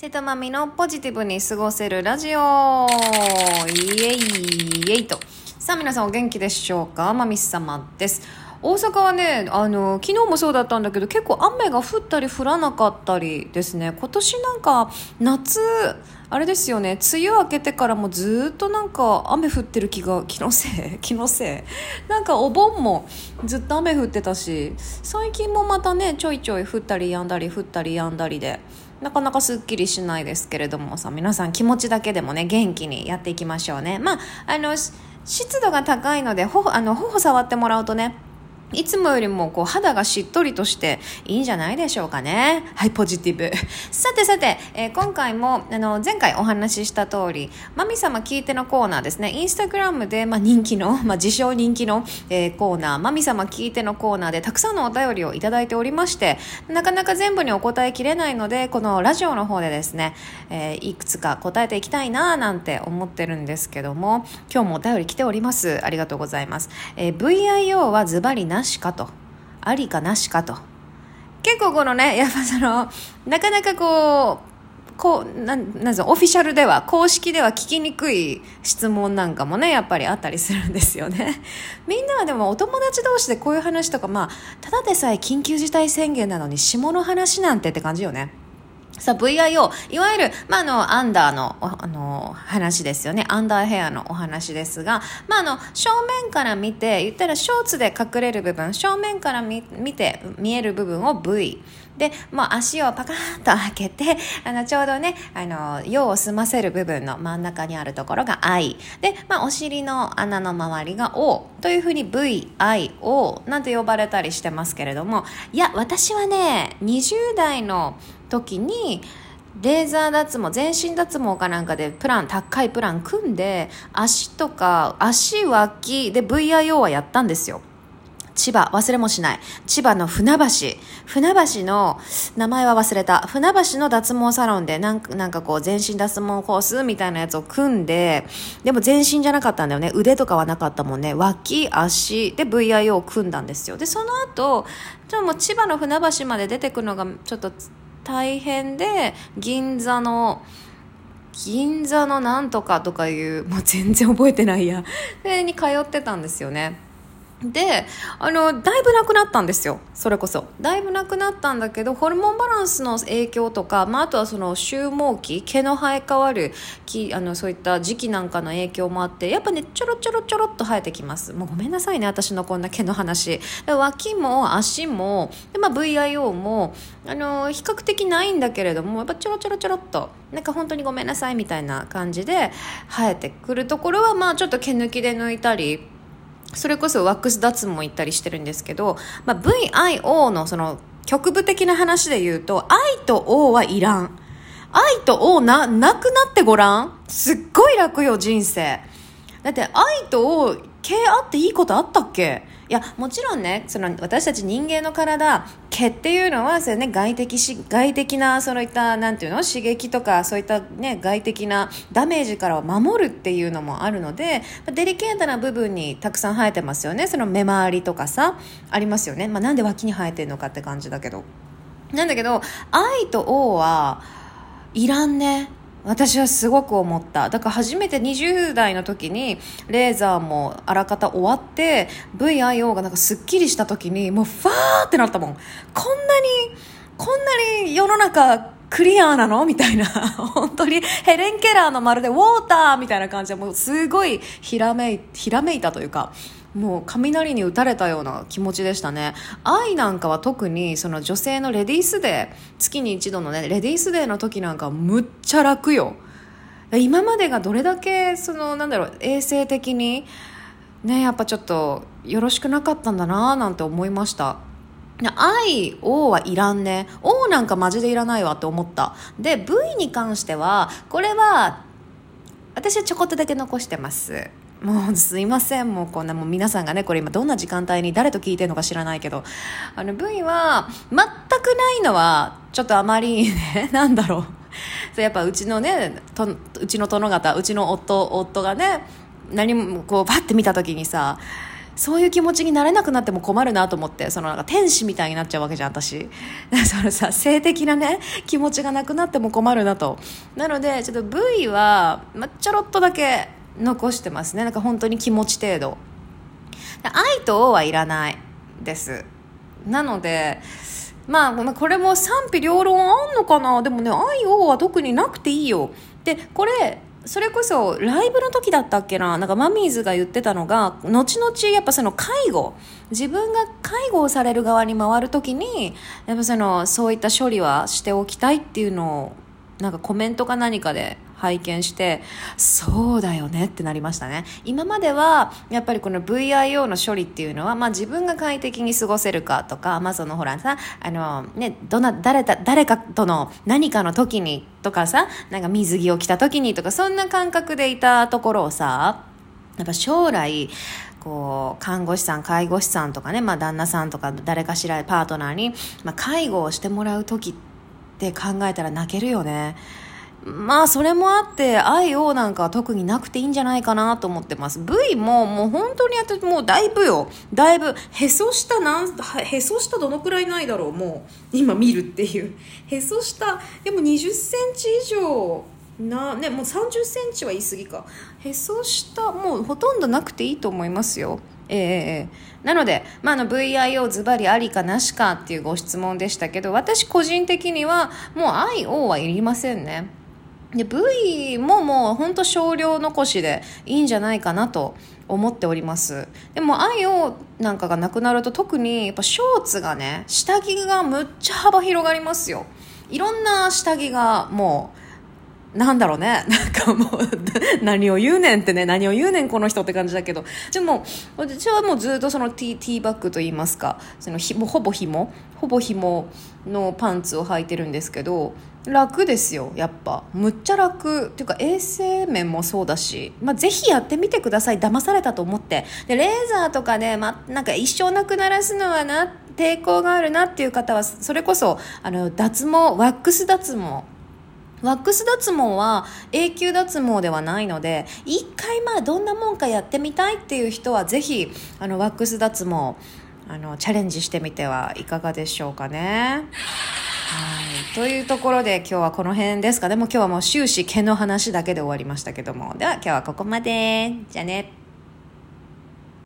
瀬戸まみのポジティブに過ごせるラジオイエイイエイと。さあ皆さんお元気でしょうか？まみ様です。大阪はね、あの、昨日もそうだったんだけど、結構雨が降ったり降らなかったりですね。今年なんか、夏、あれですよね、梅雨明けてからもずっとなんか雨降ってる気が、気のせい気のせいなんかお盆もずっと雨降ってたし、最近もまたね、ちょいちょい降ったりやんだり降ったりやんだりで、なかなかすっきりしないですけれどもさ、皆さん気持ちだけでもね、元気にやっていきましょうね。まあ、あの、湿度が高いので、ほあの、頬触ってもらうとね、いつもよりもこう肌がしっとりとしていいんじゃないでしょうかね。はい、ポジティブ。さてさて、えー、今回もあの前回お話しした通り、マミ様聞いてのコーナーですね。インスタグラムで、まあ、人気の、まあ、自称人気の、えー、コーナー、マミ様聞いてのコーナーでたくさんのお便りをいただいておりまして、なかなか全部にお答えきれないので、このラジオの方でですね、えー、いくつか答えていきたいななんて思ってるんですけども、今日もお便り来ております。ありがとうございます。えー、VIO はズバリなしかと。ありかなしかと。結構このね、やっぱその、なかなかこう、こう、なん、なんぞオフィシャルでは、公式では聞きにくい質問なんかもね、やっぱりあったりするんですよね。みんなはでもお友達同士でこういう話とか、まあ、ただでさえ緊急事態宣言なのに下の話なんてって感じよね。さあ、VIO、いわゆる、まあ、あの、アンダーの、あの、話ですよね。アンダーヘアのお話ですが、まあ、あの、正面から見て、言ったらショーツで隠れる部分、正面から見見て見える部分を V。で、もう足をパカーンと開けて、あの、ちょうどね、あの、用を済ませる部分の真ん中にあるところが I。で、まあ、お尻の穴の周りが O というふうに V、I、O なんて呼ばれたりしてますけれども、いや、私はね、20代の時に、レーザー脱毛、全身脱毛かなんかでプラン、高いプラン組んで、足とか、足脇で VIO はやったんですよ。千葉、忘れもしない。千葉の船橋。船橋の、名前は忘れた。船橋の脱毛サロンで、なんか、なんかこう、全身脱毛コースみたいなやつを組んで、でも全身じゃなかったんだよね。腕とかはなかったもんね。脇、足で VIO を組んだんですよ。で、その後、ちょっともう千葉の船橋まで出てくるのが、ちょっと大変で、銀座の、銀座のなんとかとかいう、もう全然覚えてないや。それに通ってたんですよね。で、あの、だいぶなくなったんですよ。それこそ。だいぶなくなったんだけど、ホルモンバランスの影響とか、まあ、あとはその、収毛期、毛の生え変わる、きあの、そういった時期なんかの影響もあって、やっぱね、ちょろちょろちょろっと生えてきます。もうごめんなさいね、私のこんな毛の話。脇も足も、で、まあ、VIO も、あの、比較的ないんだけれども、やっぱちょろちょろちょろっと、なんか本当にごめんなさいみたいな感じで生えてくるところは、まあ、ちょっと毛抜きで抜いたり、それこそワックス脱毛行ったりしてるんですけど、まあ、VIO のその局部的な話で言うと、愛と O はいらん。愛と O な、なくなってごらんすっごい楽よ、人生。だって愛と O、毛あっていいことあったっけ？いや、もちろんね、その私たち人間の体、毛っていうのは、それね、外的し、外的な、そういった、なんていうの、刺激とか、そういったね、外的なダメージから守るっていうのもあるので、デリケートな部分にたくさん生えてますよね。その目周りとかさ、ありますよね。まあ、なんで脇に生えてるのかって感じだけど。なんだけど、愛と O は、いらんね。私はすごく思った。だから初めて20代の時にレーザーもあらかた終わって VIO がなんかすっきりした時にもうファーってなったもん。こんなにこんなに世の中クリアなの？みたいな。本当に。ヘレン・ケラーのまるでウォーターみたいな感じでもうすごいひらめいひらめいたというか。もう雷に打たれたような気持ちでしたね愛なんかは特にその女性のレディースデー月に一度のねレディースデーの時なんかむっちゃ楽よ今までがどれだけそのなんだろう衛生的にねやっぱちょっとよろしくなかったんだななんて思いました愛、O はいらんね。O なんかマジでいらないわって思った。で、V に関しては、これは、私はちょこっとだけ残してます。もうすいません。もうこんなもう皆さんがね、これ今どんな時間帯に誰と聞いてるのか知らないけど、あの V は全くないのはちょっとあまりね、なんだろう。そうやっぱうちのね、とうちの殿方、うちの夫、夫がね、何もこうパッて見た時にさ、そういう気持ちになれなくなっても困るなと思ってそのなんか天使みたいになっちゃうわけじゃん私 そのさ性的なね気持ちがなくなっても困るなとなのでちょっと V は、まちょろっとだけ残してますね。なんか本当に気持ち程度。愛と王はいらないです。なのでまあ、これも賛否両論あんのかな？でもね愛をは特になくていいよ。でこれそれこそライブの時だったっけな？なんかマミーズが言ってたのが後々やっぱその介護。自分が介護をされる側に回る時にやっぱそのそういった処理はしておきたいっていうのをなんかコメントか何かで拝見してそうだよねってなりましたね今まではやっぱりこの VIO の処理っていうのは、まあ、自分が快適に過ごせるかとか、まあ、そのほらさあの、ね、どな誰だ誰かとの何かの時にとかさなんか水着を着た時にとかそんな感覚でいたところをさやっぱ将来こう看護師さん介護士さんとかね、まあ、旦那さんとか誰かしらパートナーに、まあ、介護をしてもらう時って考えたら泣けるよね。まあそれもあって愛をなんか特になくていいんじゃないかなと思ってます。V ももう本当に私もうだいぶよ。だいぶへそ下なんへそ下どのくらいないだろうもう今見るっていう。へそ下でも2 0センチ以上なねもう3 0センチは言い過ぎか。へそ下もうほとんどなくていいと思いますよ。ええ、なので、まあ、の VIO ズバリありかなしかっていうご質問でしたけど私個人的にはもう IO はいりませんね。で V ももう本当少量残しでいいんじゃないかなと思っております。でも愛をなんかがなくなると特にやっぱショーツがね下着がむっちゃ幅広がりますよ。いろんな下着がもうなんだろうね。なんかもう、何を言うねんってね、何を言うねんこの人って感じだけど、でも、私はもうずっとそのティーティーバッグと言いますか、そのひもほぼ紐、ほぼ紐のパンツを履いてるんですけど、楽ですよ、やっぱ。むっちゃ楽。っていうか、衛生面もそうだし、まあ、ぜひやってみてください。騙されたと思って。で、レーザーとかで、ま、なんか一生なくならすのはな、抵抗があるなっていう方は、それこそ、あの、脱毛、ワックス脱毛、ワックス脱毛は永久脱毛ではないので一回まあどんなもんかやってみたいっていう人はぜひあのワックス脱毛あのチャレンジしてみてはいかがでしょうかね。はい。というところで今日はこの辺ですか。でも今日はもう終始毛の話だけで終わりましたけども。では今日はここまで。じゃあね。